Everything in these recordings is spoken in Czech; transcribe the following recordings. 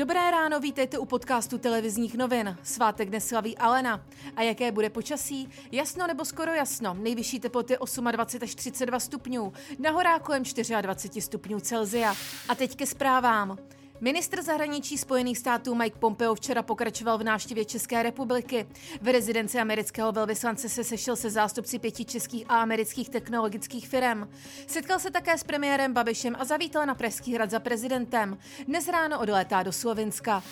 Dobré ráno, vítejte u podcastu televizních novin. Svátek dnes slaví Alena. A jaké bude počasí? Jasno nebo skoro jasno. Nejvyšší teploty 28 až 32 stupňů. Na kolem 24 stupňů Celzia. A teď ke zprávám. Ministr zahraničí Spojených států Mike Pompeo včera pokračoval v návštěvě České republiky. V rezidenci amerického velvyslance se sešel se zástupci pěti českých a amerických technologických firm. Setkal se také s premiérem Babišem a zavítal na Pražský hrad za prezidentem. Dnes ráno odlétá do Slovenska.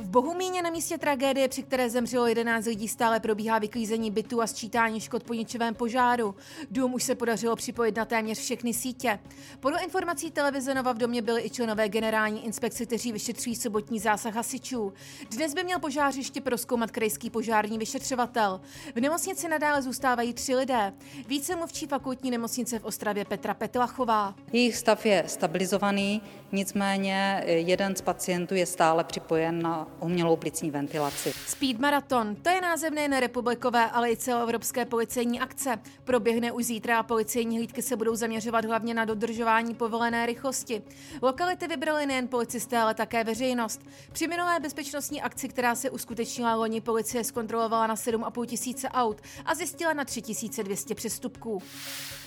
V Bohumíně na místě tragédie, při které zemřelo 11 lidí, stále probíhá vyklízení bytů a sčítání škod po ničivém požáru. Dům už se podařilo připojit na téměř všechny sítě. Podle informací televize Nova v domě byly i členové generální inspekce, kteří vyšetřují sobotní zásah hasičů. Dnes by měl požářiště proskoumat krajský požární vyšetřovatel. V nemocnici nadále zůstávají tři lidé. Více mluvčí fakultní nemocnice v Ostravě Petra Petlachová. Jejich stav je stabilizovaný, nicméně jeden z pacientů je stále připojen na umělou plicní ventilaci. Speed Marathon, to je název nejen republikové, ale i celoevropské policejní akce. Proběhne už zítra a policejní hlídky se budou zaměřovat hlavně na dodržování povolené rychlosti. Lokality vybrali nejen policisté, ale také veřejnost. Při minulé bezpečnostní akci, která se uskutečnila loni, policie zkontrolovala na 7,5 tisíce aut a zjistila na 3200 přestupků.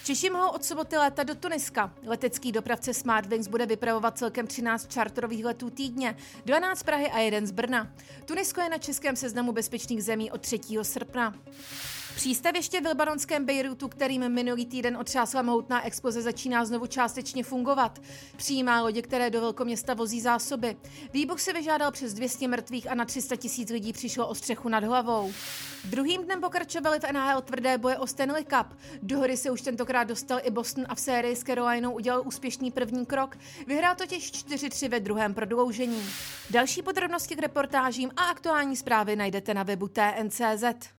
Češi mohou od soboty létat do Tuniska. Letecký dopravce Smartwings bude vypravovat celkem 13 čarterových letů týdně, 12 z Prahy a jeden z Brna. Tunisko je na českém seznamu bezpečných zemí od 3. srpna. Přístaviště v libanonském Bejrutu, kterým minulý týden otřásla mohutná exploze, začíná znovu částečně fungovat. Přijímá lodě, které do velkoměsta vozí zásoby. Výbuch si vyžádal přes 200 mrtvých a na 300 tisíc lidí přišlo o střechu nad hlavou. Druhým dnem pokračovali v NHL tvrdé boje o Stanley Cup. Do hory se už tentokrát dostal i Boston a v sérii s Carolinou udělal úspěšný první krok. Vyhrál totiž 4-3 ve druhém prodloužení. Další podrobnosti k reportážím a aktuální zprávy najdete na webu TNCZ.